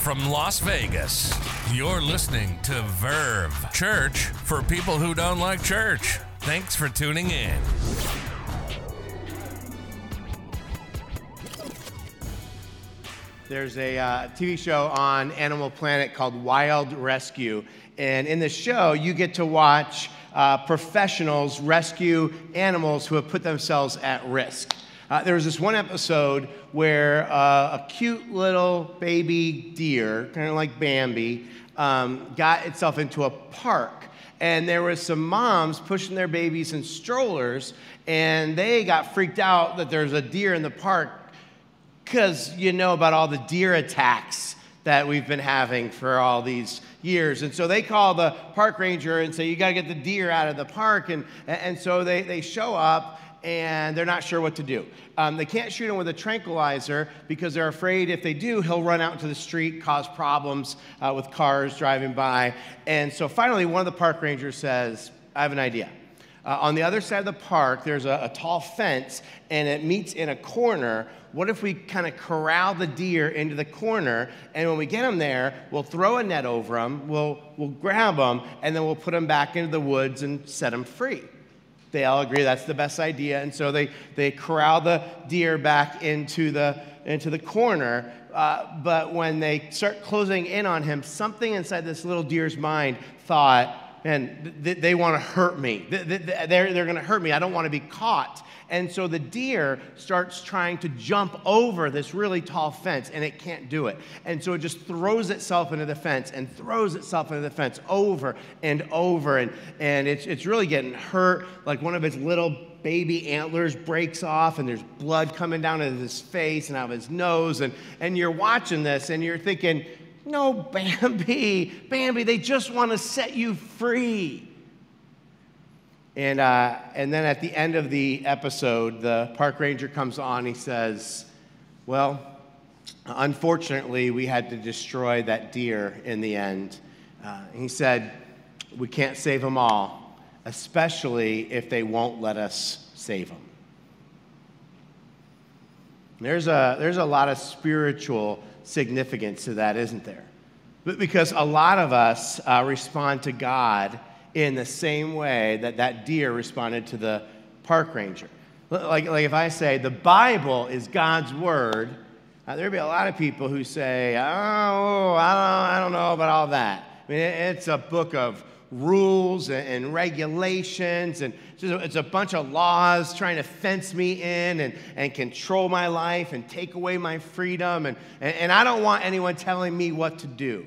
from Las Vegas. You're listening to Verve Church for people who don't like church. Thanks for tuning in. There's a uh, TV show on Animal Planet called Wild Rescue. And in the show, you get to watch uh, professionals rescue animals who have put themselves at risk. Uh, there was this one episode where uh, a cute little baby deer, kind of like Bambi, um, got itself into a park. And there was some moms pushing their babies in strollers, and they got freaked out that there's a deer in the park because you know about all the deer attacks that we've been having for all these years. And so they call the park ranger and say, You got to get the deer out of the park. And, and so they, they show up and they're not sure what to do. Um, they can't shoot him with a tranquilizer because they're afraid if they do, he'll run out into the street, cause problems uh, with cars driving by. And so finally, one of the park rangers says, I have an idea. Uh, on the other side of the park, there's a, a tall fence and it meets in a corner. What if we kind of corral the deer into the corner and when we get them there, we'll throw a net over them, we'll, we'll grab them, and then we'll put them back into the woods and set them free? They all agree that's the best idea. And so they, they corral the deer back into the, into the corner. Uh, but when they start closing in on him, something inside this little deer's mind thought, and they, they want to hurt me. They're, they're going to hurt me. I don't want to be caught. And so the deer starts trying to jump over this really tall fence, and it can't do it. And so it just throws itself into the fence and throws itself into the fence over and over. And, and it's, it's really getting hurt. Like one of its little baby antlers breaks off, and there's blood coming down into his face and out of his nose. And, and you're watching this, and you're thinking, no, Bambi, Bambi, they just want to set you free. And, uh, and then at the end of the episode, the park ranger comes on. He says, Well, unfortunately, we had to destroy that deer in the end. Uh, he said, We can't save them all, especially if they won't let us save them. There's a, there's a lot of spiritual significance to that, isn't there? But because a lot of us uh, respond to God in the same way that that deer responded to the park ranger. Like, like if I say the Bible is God's word, uh, there'd be a lot of people who say, oh, I don't, I don't know about all that. I mean, it's a book of rules and, regulations, and it's a, it's a, bunch of laws trying to fence me in and, and control my life and take away my freedom. And, and, and I don't want anyone telling me what to do.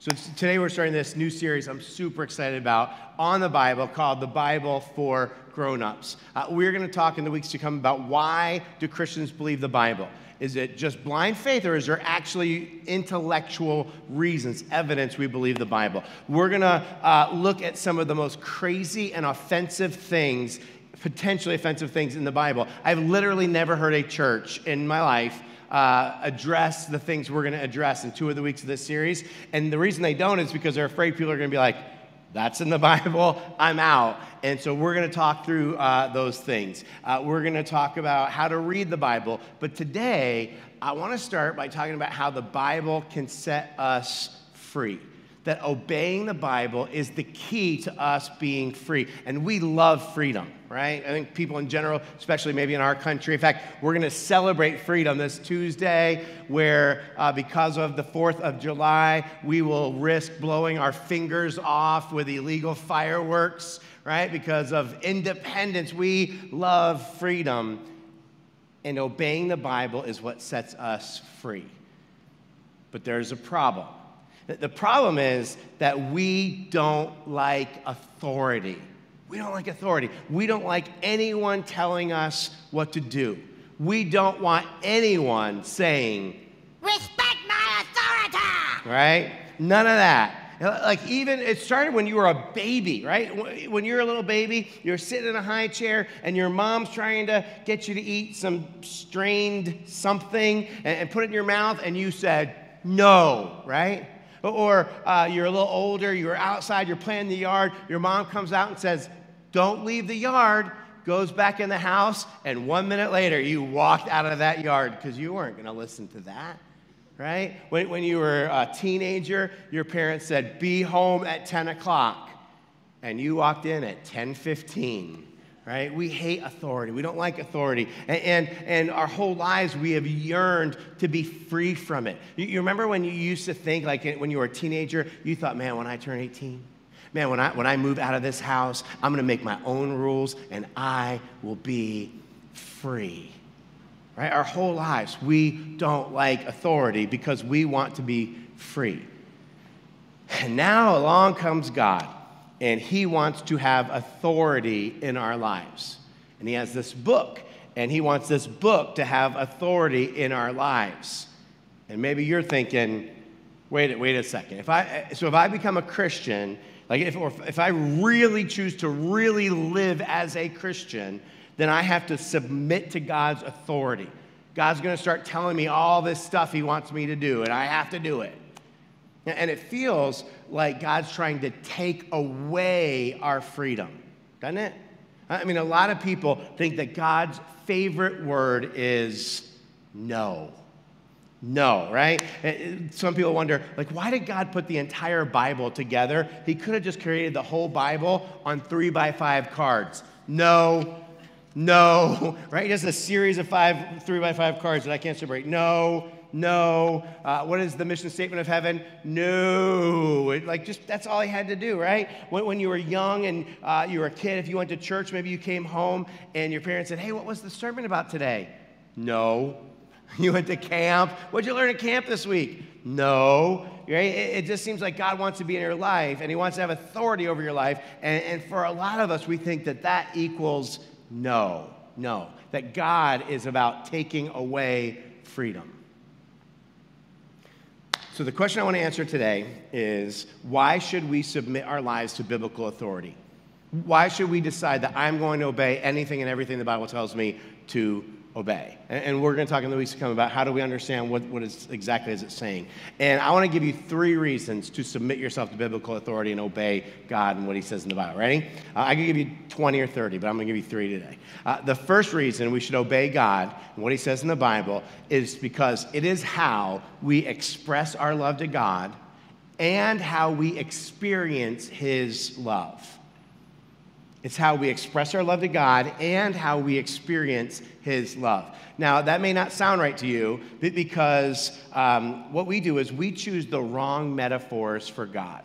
So today we're starting this new series I'm super excited about on the Bible called The Bible for Grown-ups. Uh, we're going to talk in the weeks to come about why do Christians believe the Bible? Is it just blind faith or is there actually intellectual reasons, evidence we believe the Bible? We're going to uh, look at some of the most crazy and offensive things, potentially offensive things in the Bible. I've literally never heard a church in my life uh, address the things we're going to address in two of the weeks of this series. And the reason they don't is because they're afraid people are going to be like, that's in the Bible, I'm out. And so we're going to talk through uh, those things. Uh, we're going to talk about how to read the Bible. But today, I want to start by talking about how the Bible can set us free that obeying the Bible is the key to us being free. And we love freedom, right? I think people in general, especially maybe in our country, in fact, we're going to celebrate freedom this Tuesday, where uh, because of the 4th of July, we will risk blowing our fingers off with illegal fireworks, right? Because of independence. We love freedom. And obeying the Bible is what sets us free. But there's a problem the problem is that we don't like authority. We don't like authority. We don't like anyone telling us what to do. We don't want anyone saying, Respect my authority! Right? None of that. Like, even it started when you were a baby, right? When you're a little baby, you're sitting in a high chair and your mom's trying to get you to eat some strained something and put it in your mouth, and you said, no, right? Or uh, you're a little older, you're outside, you're playing in the yard, your mom comes out and says, Don't leave the yard, goes back in the house, and one minute later, you walked out of that yard because you weren't going to listen to that. right? When, when you were a teenager, your parents said, be home at 10 o'clock. And you walked in at 10:15 right? We hate authority. We don't like authority. And, and, and, our whole lives, we have yearned to be free from it. You, you, remember when you used to think, like when you were a teenager, you thought, man, when I turn 18, man, when I, when I move out of this house, I'm going to make my own rules and I will be free. Right? Our whole lives, we don't like authority because we want to be free. And now along comes God and he wants to have authority in our lives. And he has this book, and he wants this book to have authority in our lives. And maybe you're thinking, wait, wait a second. If I, so if I become a Christian, like if, or if I really choose to really live as a Christian, then I have to submit to God's authority. God's going to start telling me all this stuff he wants me to do, and I have to do it. And it feels like God's trying to take away our freedom, doesn't it? I mean, a lot of people think that God's favorite word is no. No, right? Eh, eh, some people wonder, like, why did God put the entire Bible together? He could have just created the whole Bible on three by five cards. No, no, right? Just a series of five, three by five cards that I can't separate. No, no. Uh, what is the mission statement of heaven? No. It, like, just that's all he had to do, right? When, when you were young and uh, you were a kid, if you went to church, maybe you came home and your parents said, Hey, what was the sermon about today? No. You went to camp. What'd you learn at camp this week? No. Right? It, just seems like God wants to be in your life and He wants to have authority over your life. And, and for a lot of us, we think that that equals no. No. That God is about taking away freedom. So, the question I want to answer today is why should we submit our lives to biblical authority? Why should we decide that I'm going to obey anything and everything the Bible tells me to obey. And we're going to talk in the weeks to come about how do we understand what, what is exactly is it saying. And I want to give you three reasons to submit yourself to biblical authority and obey God and what he says in the Bible. Ready? Uh, I could give you 20 or 30, but I'm going to give you three today. Uh, the first reason we should obey God and what he says in the Bible is because it is how we express our love to God and how we experience his love. It's how we express our love to God and how we experience His love. Now, that may not sound right to you because um, what we do is we choose the wrong metaphors for God.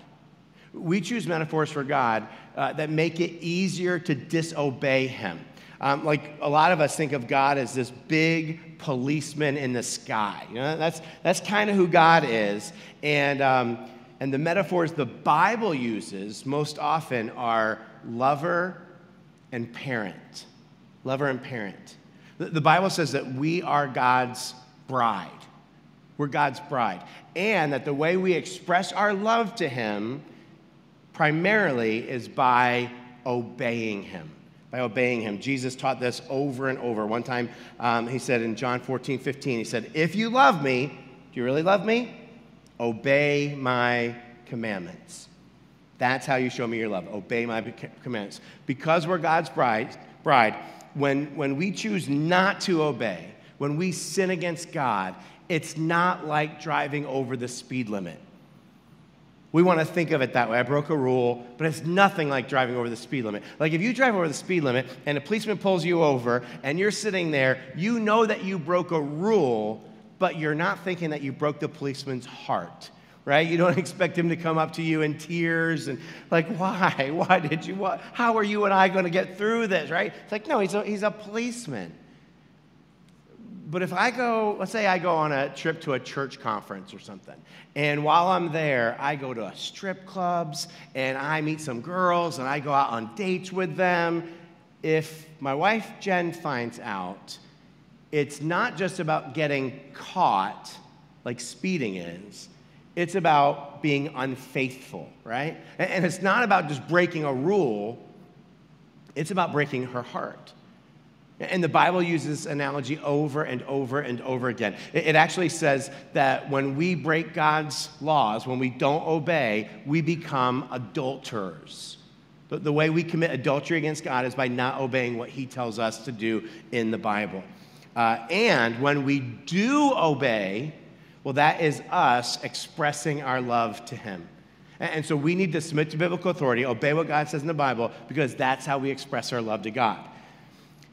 We choose metaphors for God uh, that make it easier to disobey Him. Um, like a lot of us think of God as this big policeman in the sky. You know, that's, that's kind of who God is. And, um, and the metaphors the Bible uses most often are lover and parent. Lover and parent. The Bible says that we are God's bride. We're God's bride. And that the way we express our love to Him primarily is by obeying Him. By obeying Him. Jesus taught this over and over. One time um, He said in John 14, 15, He said, If you love me, do you really love me? Obey my commandments. That's how you show me your love. Obey my commands. Because we're God's bride, bride when, when we choose not to obey, when we sin against God, it's not like driving over the speed limit. We want to think of it that way. I broke a rule, but it's nothing like driving over the speed limit. Like if you drive over the speed limit and a policeman pulls you over and you're sitting there, you know that you broke a rule, but you're not thinking that you broke the policeman's heart right? You don't expect him to come up to you in tears and like, why? Why did you? What? How are you and I going to get through this, right? It's like, no, he's a, he's a policeman. But if I go, let's say I go on a trip to a church conference or something, and while I'm there, I go to strip clubs and I meet some girls and I go out on dates with them. If my wife Jen finds out, it's not just about getting caught like speeding is it's about being unfaithful, right? And it's not about just breaking a rule, it's about breaking her heart. And the Bible uses this analogy over and over and over again. It actually says that when we break God's laws, when we don't obey, we become adulterers. The way we commit adultery against God is by not obeying what He tells us to do in the Bible. Uh, and when we do obey, Well, that is us expressing our love to Him. And so we need to submit to biblical authority, obey what God says in the Bible, because that's how we express our love to God.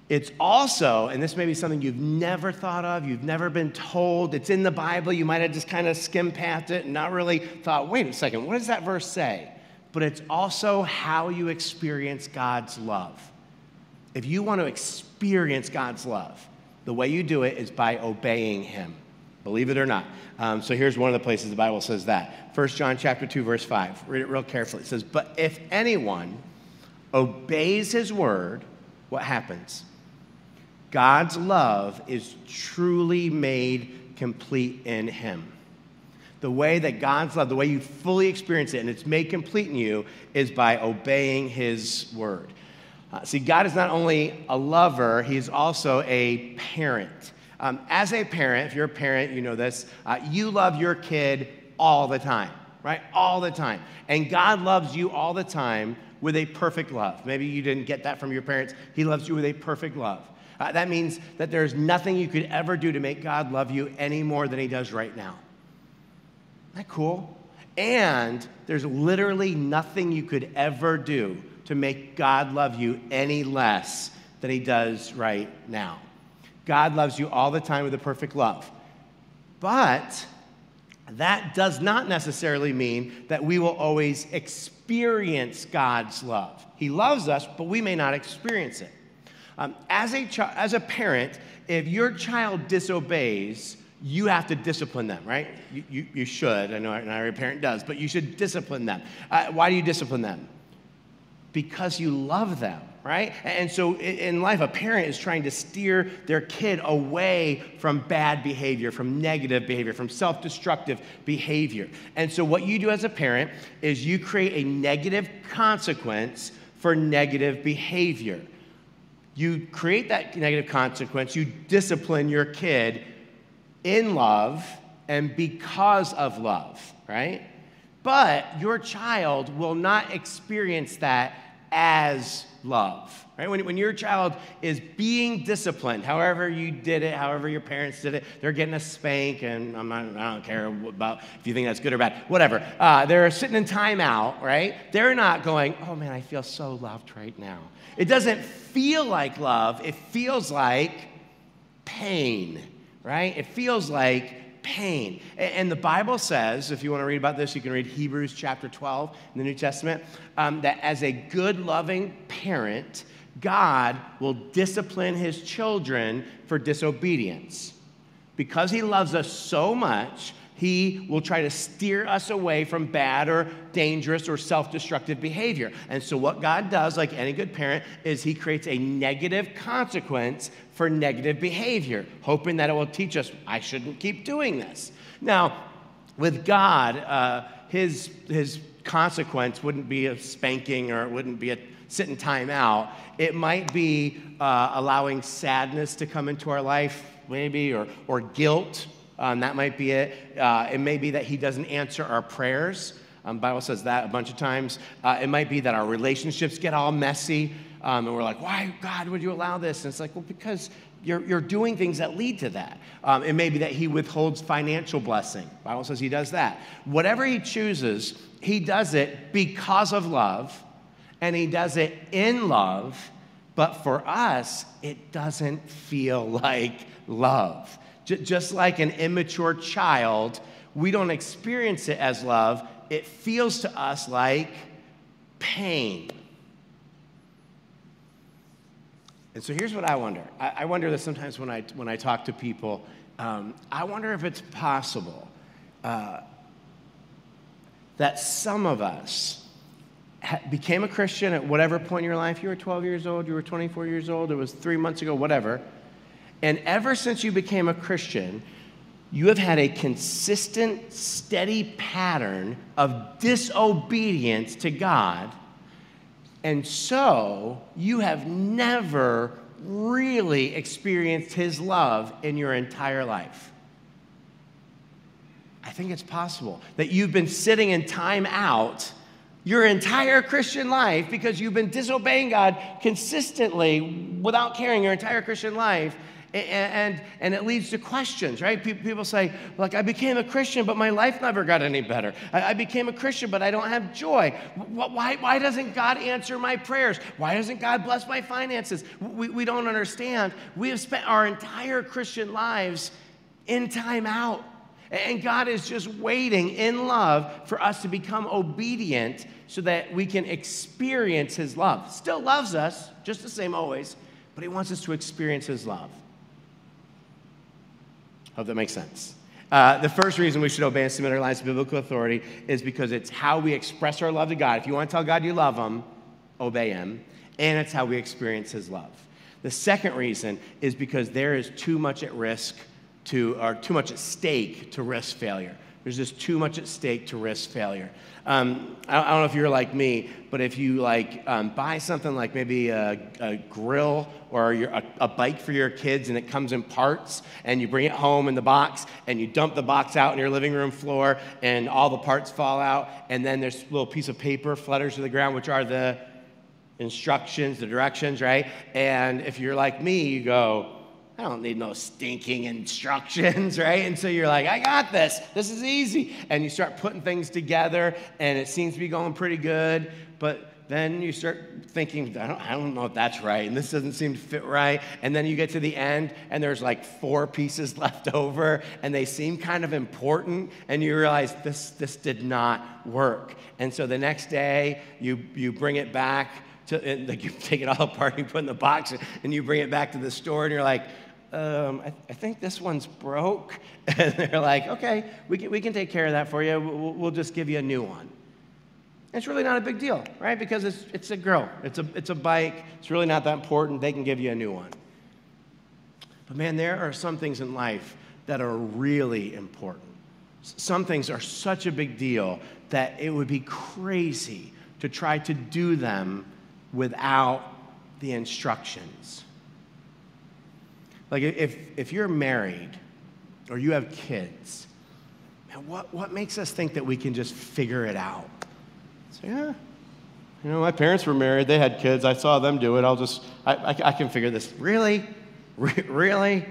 It's also, and this may be something you've never thought of, you've never been told, it's in the Bible, you might have just kind of skimmed past it and not really thought, wait a second, what does that verse say? But it's also how you experience God's love. If you want to experience God's love, the way you do it is by obeying Him. Believe it or not. Um, so here's one of the places the Bible says that. 1 John chapter 2, verse 5. Read it real carefully. It says, But if anyone obeys his word, what happens? God's love is truly made complete in him. The way that God's love, the way you fully experience it and it's made complete in you, is by obeying his word. Uh, see, God is not only a lover, he's also a parent. Um, as a parent, if you're a parent, you know this, uh, you love your kid all the time, right? All the time. And God loves you all the time with a perfect love. Maybe you didn't get that from your parents. He loves you with a perfect love. Uh, that means that there's nothing you could ever do to make God love you any more than He does right now. Isn't that cool? And there's literally nothing you could ever do to make God love you any less than He does right now. God loves you all the time with a perfect love. But that does not necessarily mean that we will always experience God's love. He loves us, but we may not experience it. Um, as, a chi- as a parent, if your child disobeys, you have to discipline them, right? You, you, you should. I know not every parent does, but you should discipline them. Uh, why do you discipline them? Because you love them, right? And so in life, a parent is trying to steer their kid away from bad behavior, from negative behavior, from self destructive behavior. And so what you do as a parent is you create a negative consequence for negative behavior. You create that negative consequence, you discipline your kid in love and because of love, right? But your child will not experience that as love. Right? When, when your child is being disciplined, however you did it, however your parents did it, they're getting a spank, and I'm not, I don't care about if you think that's good or bad, whatever. Uh, they're sitting in timeout, right? They're not going, oh man, I feel so loved right now. It doesn't feel like love, it feels like pain, right? It feels like pain. And the Bible says, if you want to read about this, you can read Hebrews chapter 12 in the New Testament, um, that as a good, loving parent, God will discipline his children for disobedience. Because he loves us so much, he will try to steer us away from bad or dangerous or self destructive behavior. And so, what God does, like any good parent, is He creates a negative consequence for negative behavior, hoping that it will teach us, I shouldn't keep doing this. Now, with God, uh, his, his consequence wouldn't be a spanking or it wouldn't be a sitting time out. It might be uh, allowing sadness to come into our life, maybe, or, or guilt um, that might be it. Uh, it may be that he doesn't answer our prayers. Um, Bible says that a bunch of times. Uh, it might be that our relationships get all messy, um, and we're like, "Why, God, would you allow this?" And it's like, well, because you're, you're doing things that lead to that. Um, it may be that he withholds financial blessing. Bible says he does that. Whatever he chooses, he does it because of love, and he does it in love. But for us, it doesn't feel like love. J- just like an immature child, we don't experience it as love. It feels to us like pain. And so here's what I wonder. I, I wonder that sometimes when I, when I talk to people, um, I wonder if it's possible uh, that some of us ha- became a Christian at whatever point in your life. You were 12 years old, you were 24 years old, it was three months ago, whatever and ever since you became a Christian, you have had a consistent, steady pattern of disobedience to God. And so you have never really experienced His love in your entire life. I think it's possible that you've been sitting in time out your entire Christian life because you've been disobeying God consistently without caring your entire Christian life And, and, it leads to questions, right? People say, like, I became a Christian, but my life never got any better. I, I became a Christian, but I don't have joy. Why, why doesn't God answer my prayers? Why doesn't God bless my finances? We, we don't understand. We have spent our entire Christian lives in time out. And God is just waiting in love for us to become obedient so that we can experience His love. Still loves us, just the same always, but He wants us to experience His love. Hope that makes sense. Uh, the first reason we should obey and submit our lives to biblical authority is because it's how we express our love to God. If you want to tell God you love Him, obey Him, and it's how we experience His love. The second reason is because there is too much at risk to, or too much at stake to risk failure. There's just too much at stake to risk failure. Um, I, I, don't know if you're like me, but if you like um, buy something like maybe a, a grill or your, a, a, bike for your kids and it comes in parts and you bring it home in the box and you dump the box out in your living room floor and all the parts fall out and then there's a little piece of paper flutters to the ground, which are the instructions, the directions, right? And if you're like me, you go, I don't need no stinking instructions, right? And so you're like, I got this. This is easy. And you start putting things together, and it seems to be going pretty good. But then you start thinking, I don't, I don't know if that's right, and this doesn't seem to fit right. And then you get to the end, and there's like four pieces left over, and they seem kind of important, and you realize this, this did not work. And so the next day, you, you bring it back. To, like you take it all apart, you put it in the box, and you bring it back to the store, and you're like, um, I, I, think this one's broke. And they're like, okay, we can, we can take care of that for you. We'll, we'll just give you a new one. It's really not a big deal, right? Because it's, it's a girl, it's a, it's a bike, it's really not that important. They can give you a new one. But man, there are some things in life that are really important. Some things are such a big deal that it would be crazy to try to do them without the instructions. Like if, if you're married or you have kids, man, what, what makes us think that we can just figure it out? So, yeah, you know, my parents were married, they had kids, I saw them do it, I'll just, I, I, I can figure this. Really? really?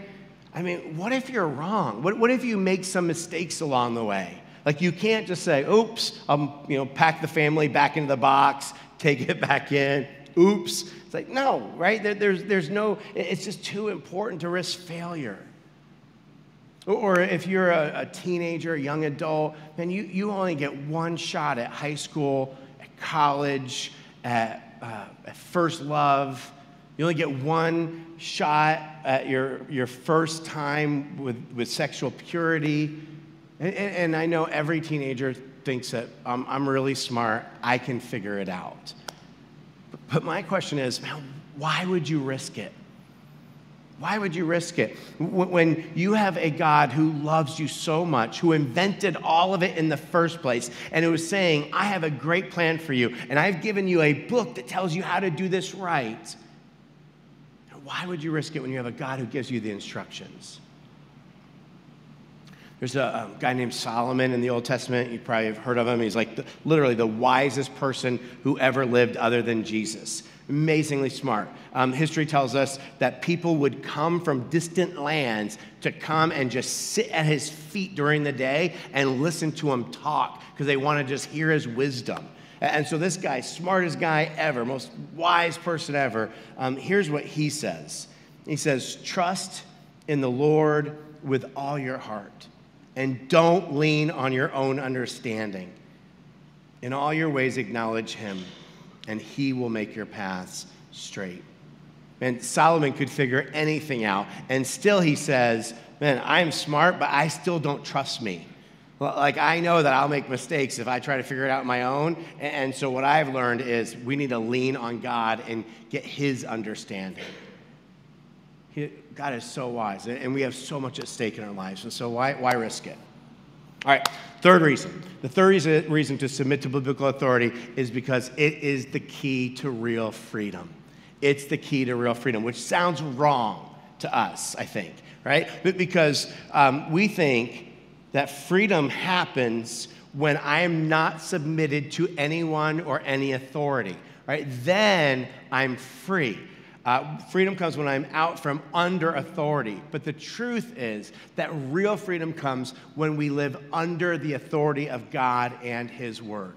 I mean, what if you're wrong? What, what if you make some mistakes along the way? Like you can't just say, oops, I'll you know, pack the family back into the box, take it back in, oops. It's like, no, right? There, there's, there's no, it's just too important to risk failure. Or if you're a, a teenager, a young adult, then you, you only get one shot at high school, at college, at, uh, at first love. You only get one shot at your, your first time with, with sexual purity. And, and, and I know every teenager thinks that um, I'm really smart, I can figure it out. But my question is, man, why would you risk it? Why would you risk it? When you have a God who loves you so much, who invented all of it in the first place, and who is saying, I have a great plan for you, and I've given you a book that tells you how to do this right. Why would you risk it when you have a God who gives you the instructions? There's a, a, guy named Solomon in the Old Testament. You probably have heard of him. He's like the, literally the wisest person who ever lived other than Jesus. Amazingly smart. Um, history tells us that people would come from distant lands to come and just sit at his feet during the day and listen to him talk because they want to just hear his wisdom. And so, this guy, smartest guy ever, most wise person ever, um, here's what he says He says, Trust in the Lord with all your heart and don't lean on your own understanding. In all your ways, acknowledge him, and he will make your paths straight. And Solomon could figure anything out, and still he says, Man, I'm smart, but I still don't trust me. Like, I know that I'll make mistakes if I try to figure it out on my own. And so, what I've learned is we need to lean on God and get His understanding. He, God is so wise, and we have so much at stake in our lives. And so, why, why risk it? All right, third reason. The third reason to submit to biblical authority is because it is the key to real freedom. It's the key to real freedom, which sounds wrong to us, I think, right? But because um, we think that freedom happens when I am not submitted to anyone or any authority, right? Then I'm free. Uh, freedom comes when I'm out from under authority. But the truth is that real freedom comes when we live under the authority of God and His Word.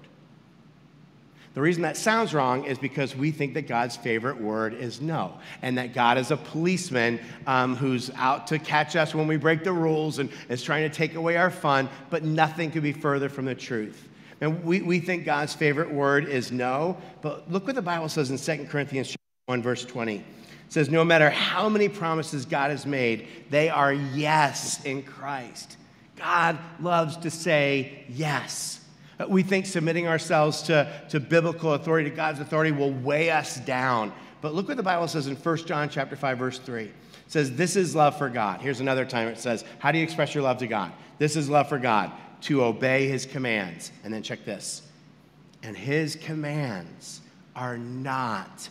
The reason that sounds wrong is because we think that God's favorite word is no, and that God is a policeman um, who's out to catch us when we break the rules and is trying to take away our fun, but nothing could be further from the truth. And we, we think God's favorite word is no, but look what the Bible says in 2 Corinthians 1, verse 20. It says, No matter how many promises God has made, they are yes in Christ. God loves to say yes. Uh, we think submitting ourselves to, to biblical authority, to God's authority, will weigh us down. But look what the Bible says in 1 John chapter 5, verse 3. It says, This is love for God. Here's another time it says, How do you express your love to God? This is love for God, to obey his commands. And then check this. And his commands are not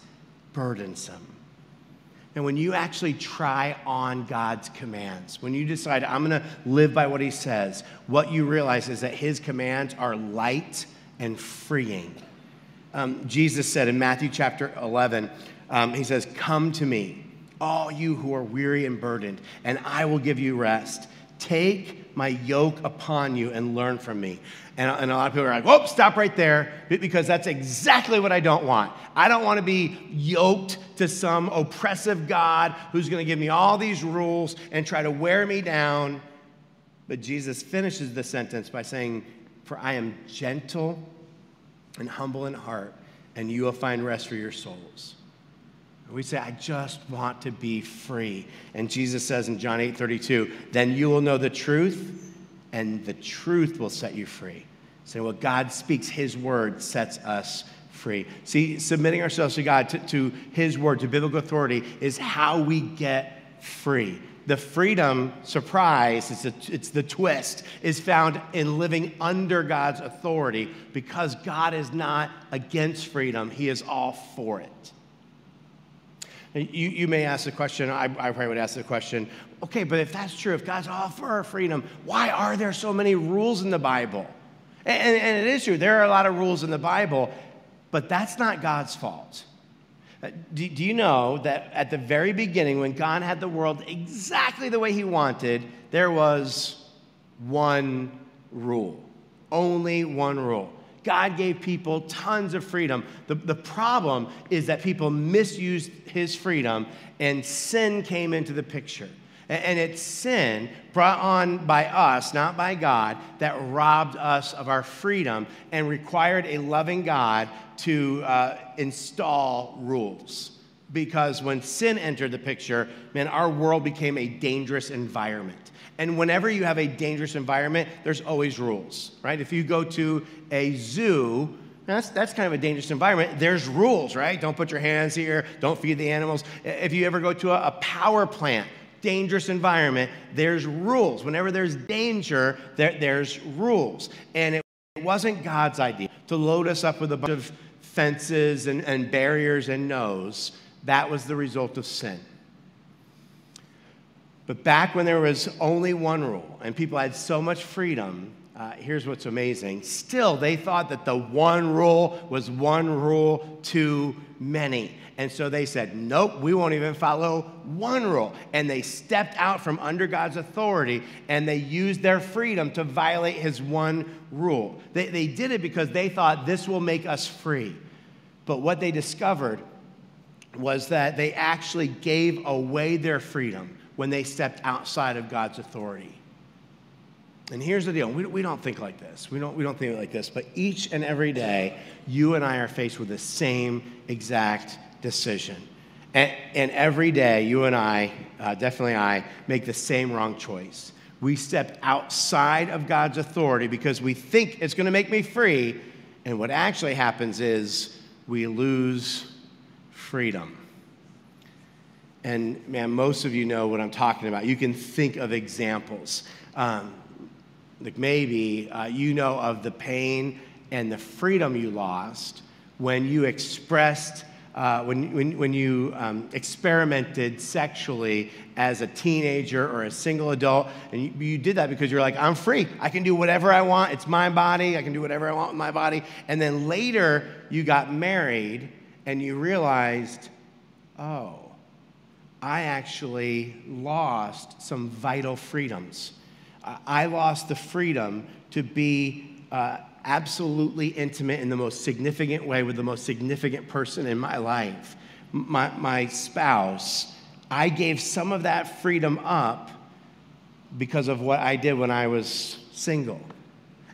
burdensome. And when you actually try on God's commands, when you decide, I'm going to live by what He says, what you realize is that His commands are light and freeing. Um, Jesus said in Matthew chapter 11, um, He says, Come to me, all you who are weary and burdened, and I will give you rest. Take my yoke upon you and learn from me. And, and, a lot of people are like, whoop, stop right there, because that's exactly what I don't want. I don't want to be yoked to some oppressive God who's going to give me all these rules and try to wear me down. But Jesus finishes the sentence by saying, For I am gentle and humble in heart, and you will find rest for your souls. We say, I just want to be free. And Jesus says in John 8 32, then you will know the truth, and the truth will set you free. Saying, well, God speaks, His word sets us free. See, submitting ourselves to God, to, to His word, to biblical authority, is how we get free. The freedom, surprise, it's, a, it's the twist, is found in living under God's authority because God is not against freedom, He is all for it. You, you may ask the question, I, I probably would ask the question, okay, but if that's true, if God's all for our freedom, why are there so many rules in the Bible? And, and it is true, there are a lot of rules in the Bible, but that's not God's fault. Uh, do, do, you know that at the very beginning, when God had the world exactly the way He wanted, there was one rule? Only one rule. God gave people tons of freedom. The, the problem is that people misused his freedom and sin came into the picture. And, it's sin brought on by us, not by God, that robbed us of our freedom and required a loving God to uh, install rules. Because when sin entered the picture, man, our world became a dangerous environment. And whenever you have a dangerous environment, there's always rules, right? If you go to a zoo, that's, that's kind of a dangerous environment. There's rules, right? Don't put your hands here, don't feed the animals. If you ever go to a, a power plant, dangerous environment, there's rules. Whenever there's danger, there, there's rules. And it wasn't God's idea to load us up with a bunch of fences and, and barriers and no's. That was the result of sin. But back when there was only one rule and people had so much freedom, uh, here's what's amazing. Still, they thought that the one rule was one rule too many. And so they said, nope, we won't even follow one rule. And they stepped out from under God's authority and they used their freedom to violate his one rule. They, they did it because they thought this will make us free. But what they discovered was that they actually gave away their freedom when they stepped outside of God's authority. And here's the deal we, we don't think like this. We don't, we don't think like this. But each and every day, you and I are faced with the same exact decision. And, and every day, you and I, uh, definitely I, make the same wrong choice. We step outside of God's authority because we think it's going to make me free. And what actually happens is we lose freedom. And man, most of you know what I'm talking about. You can think of examples. Um, like maybe uh, you know of the pain and the freedom you lost when you expressed, uh, when, when, when you um, experimented sexually as a teenager or a single adult. And you, you did that because you're like, I'm free. I can do whatever I want. It's my body. I can do whatever I want with my body. And then later you got married and you realized, oh, I actually lost some vital freedoms. I lost the freedom to be uh, absolutely intimate in the most significant way with the most significant person in my life, my, my spouse. I gave some of that freedom up because of what I did when I was single.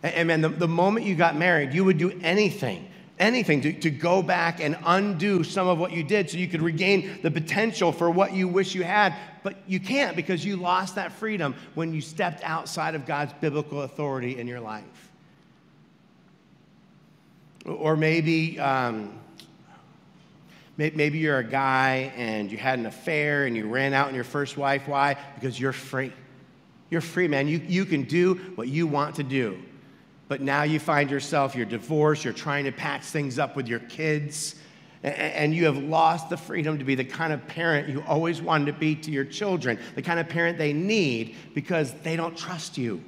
And man, the, the moment you got married, you would do anything anything to, to go back and undo some of what you did so you could regain the potential for what you wish you had. But you can't because you lost that freedom when you stepped outside of God's biblical authority in your life. Or maybe, um, maybe you're a guy and you had an affair and you ran out on your first wife. Why? Because you're free. You're free, man. You, you can do what you want to do but now you find yourself, you're divorced, you're trying to patch things up with your kids, and you have lost the freedom to be the kind of parent you always wanted to be to your children, the kind of parent they need because they don't trust you.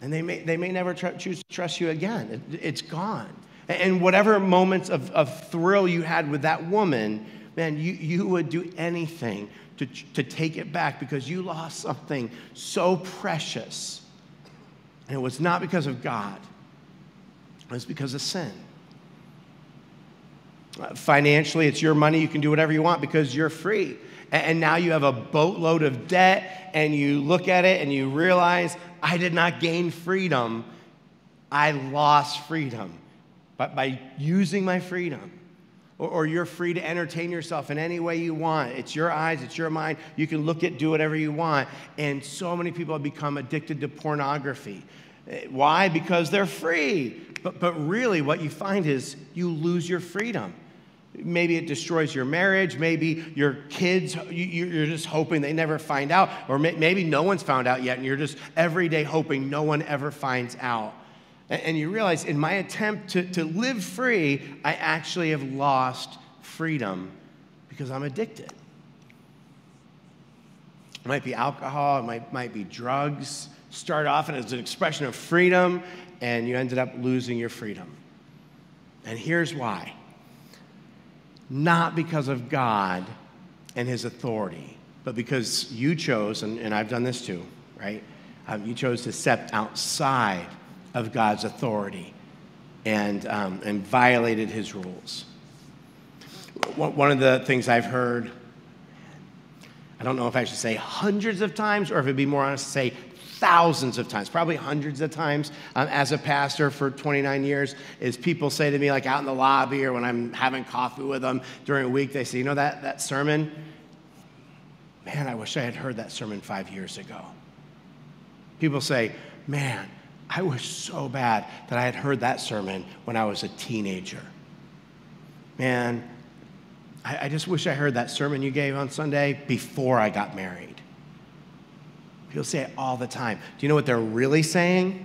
And they may, they may never tr- choose to trust you again. It, it's gone. And whatever moments of, of thrill you had with that woman, man, you, you would do anything to, to take it back because you lost something so precious and it was not because of God, it was because of sin. Uh, financially, it's your money. You can do whatever you want because you're free. And now you have a boatload of debt, and you look at it and you realize, I did not gain freedom. I lost freedom. But by using my freedom, or, or, you're free to entertain yourself in any way you want. It's your eyes, it's your mind. You can look at, do whatever you want. And so many people have become addicted to pornography. Eh, why? Because they're free. But, but really, what you find is you lose your freedom. Maybe it destroys your marriage. Maybe your kids, you're just hoping they never find out. Or maybe no one's found out yet, and you're just every day hoping no one ever finds out. And you realize in my attempt to, to live free, I actually have lost freedom because I'm addicted. It might be alcohol, it might, might be drugs, start off as an expression of freedom, and you ended up losing your freedom. And here's why not because of God and his authority, but because you chose, and, and I've done this too, right? Um, you chose to step outside of God's authority and, um, and violated his rules. One of the things I've heard, I don't know if I should say hundreds of times or if it'd be more honest to say thousands of times, probably hundreds of times um, as a pastor for 29 years, is people say to me, like out in the lobby or when I'm having coffee with them during a week, they say, You know that, that sermon? Man, I wish I had heard that sermon five years ago. People say, Man, I wish so bad that I had heard that sermon when I was a teenager. Man, I, I just wish I heard that sermon you gave on Sunday before I got married. People say it all the time. Do you know what they're really saying?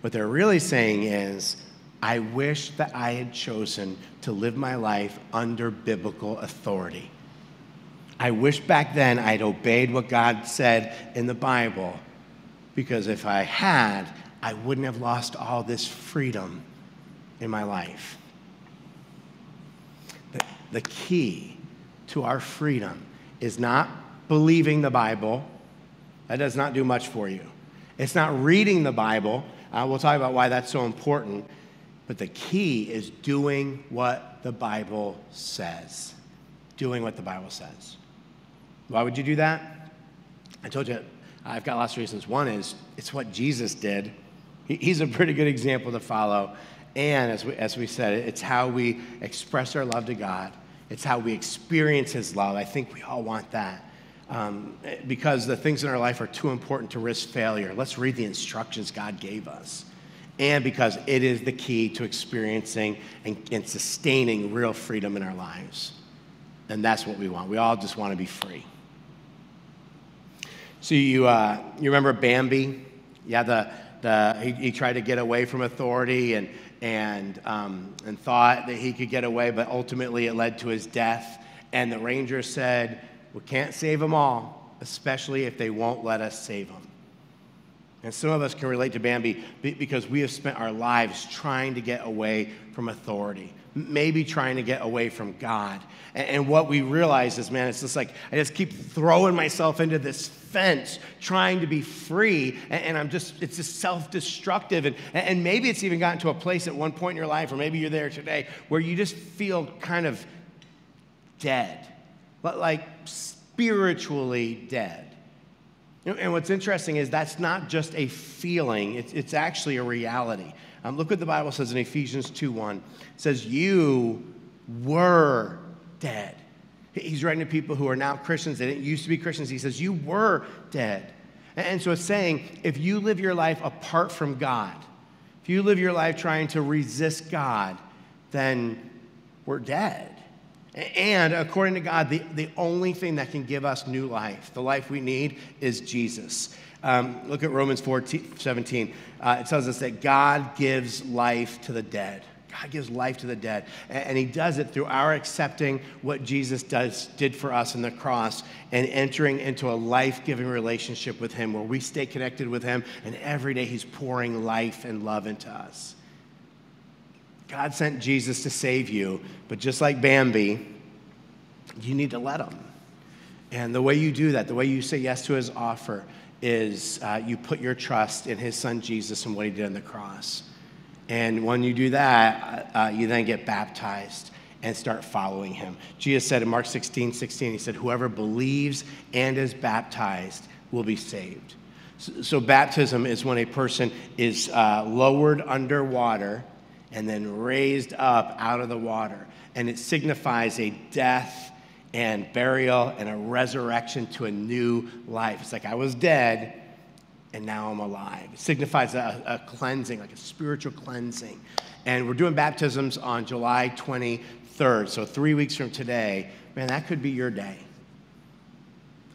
What they're really saying is, I wish that I had chosen to live my life under biblical authority. I wish back then I'd obeyed what God said in the Bible, because if I had, I wouldn't have lost all this freedom in my life. The, the key to our freedom is not believing the Bible that does not do much for you. It's not reading the Bible. Uh, we'll talk about why that's so important. But the key is doing what the Bible says. Doing what the Bible says. Why would you do that? I told you, I've got lots of reasons. One is it's what Jesus did. He's a pretty good example to follow. And as we, as we said, it's how we express our love to God, it's how we experience His love. I think we all want that um, because the things in our life are too important to risk failure. Let's read the instructions God gave us. And because it is the key to experiencing and, and sustaining real freedom in our lives. And that's what we want. We all just want to be free. So you, uh, you remember Bambi? Yeah, the, the, he, he, tried to get away from authority and, and, um, and thought that he could get away, but ultimately it led to his death. And the ranger said, we can't save them all, especially if they won't let us save them. And some of us can relate to Bambi because we have spent our lives trying to get away from authority, maybe trying to get away from God. And what we realize is, man, it's just like I just keep throwing myself into this fence trying to be free. And I'm just, it's just self destructive. And, and maybe it's even gotten to a place at one point in your life, or maybe you're there today, where you just feel kind of dead, but like spiritually dead. And what's interesting is that's not just a feeling, it's, it's actually a reality. Um, look what the Bible says in Ephesians 2 1. It says, You were dead. He's writing to people who are now Christians. They didn't used to be Christians. He says, You were dead. And so it's saying, if you live your life apart from God, if you live your life trying to resist God, then we're dead. And according to God, the, the only thing that can give us new life, the life we need, is Jesus. Um, look at Romans 4 17. Uh, it tells us that God gives life to the dead. God gives life to the dead. And, and He does it through our accepting what Jesus does, did for us in the cross and entering into a life giving relationship with Him where we stay connected with Him and every day He's pouring life and love into us. God sent Jesus to save you, but just like Bambi, you need to let him. And the way you do that, the way you say yes to his offer, is uh, you put your trust in his son Jesus and what he did on the cross. And when you do that, uh, uh you then get baptized and start following him. Jesus said in Mark 16, 16, he said, Whoever believes and is baptized will be saved. So, so baptism is when a person is uh, lowered underwater and then raised up out of the water. And it signifies a death and burial and a resurrection to a new life. It's like I was dead and now I'm alive. It signifies a, a, cleansing, like a spiritual cleansing. And we're doing baptisms on July 23rd, so three weeks from today. Man, that could be your day.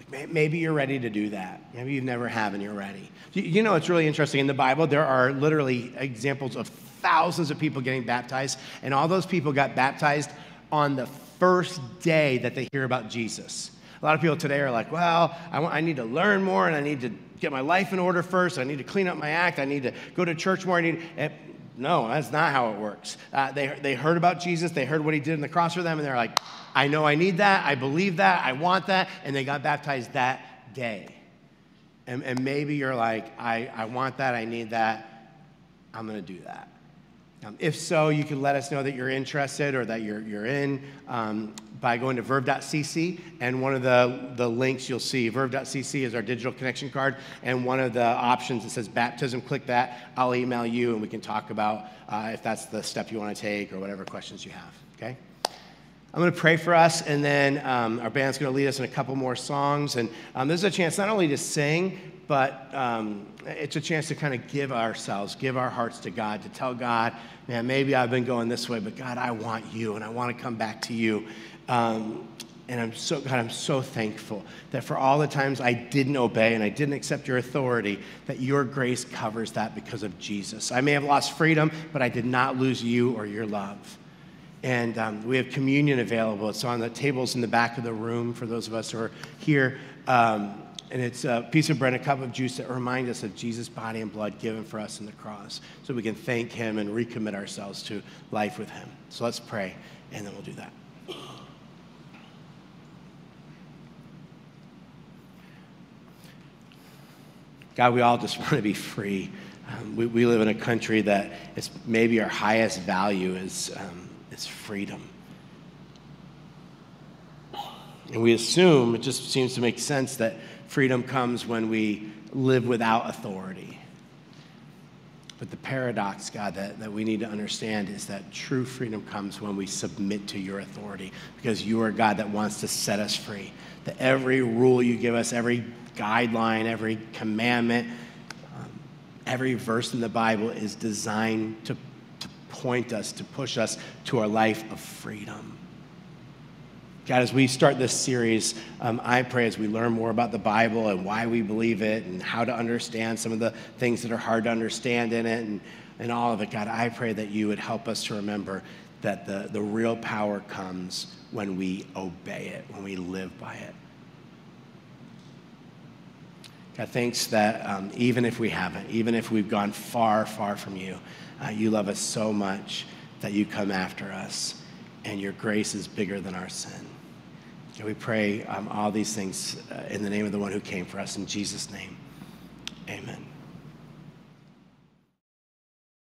Maybe you're ready to do that. Maybe you've never have and you're ready. You know, it's really interesting. In the Bible, there are literally examples of thousands of people getting baptized, and all those people got baptized on the first day that they hear about Jesus. A lot of people today are like, well, I, want, I need to learn more and I need to get my life in order first. I need to clean up my act. I need to go to church more. I need, eh, no, that's not how it works. Uh, they, they heard about Jesus, they heard what he did in the cross for them, and they're like, I know I need that, I believe that, I want that, and they got baptized that day. And, and maybe you're like, I, I want that, I need that, I'm gonna do that. Um, if so, you can let us know that you're interested or that you're, you're in um, by going to verve.cc. And one of the, the links you'll see, verve.cc is our digital connection card. And one of the options that says baptism, click that. I'll email you and we can talk about uh, if that's the step you want to take or whatever questions you have. Okay? I'm going to pray for us, and then um, our band's going to lead us in a couple more songs. And um, this is a chance not only to sing, but um, it's a chance to kind of give ourselves, give our hearts to God, to tell God, man, maybe I've been going this way, but God, I want you, and I want to come back to you. Um, and I'm so, God, I'm so thankful that for all the times I didn't obey and I didn't accept your authority, that your grace covers that because of Jesus. I may have lost freedom, but I did not lose you or your love. And um, we have communion available. It's on the tables in the back of the room for those of us who are here. Um, and it's a piece of bread and a cup of juice that remind us of Jesus' body and blood given for us in the cross so we can thank him and recommit ourselves to life with him. So let's pray, and then we'll do that. God, we all just want to be free. Um, we, we live in a country that it's maybe our highest value is, um, is freedom. And we assume, it just seems to make sense that freedom comes when we live without authority. But the paradox, God, that, that we need to understand is that true freedom comes when we submit to your authority because you are God that wants to set us free. That every rule you give us, every guideline, every commandment, um, every verse in the Bible is designed to, to point us, to push us to a life of freedom. God, as we start this series, um, I pray as we learn more about the Bible and why we believe it and how to understand some of the things that are hard to understand in it and, and all of it, God, I pray that you would help us to remember that the, the real power comes when we obey it, when we live by it. God, thanks that um, even if we haven't, even if we've gone far, far from you, uh, you love us so much that you come after us, and your grace is bigger than our sin. And we pray um, all these things uh, in the name of the one who came for us. In Jesus' name, amen.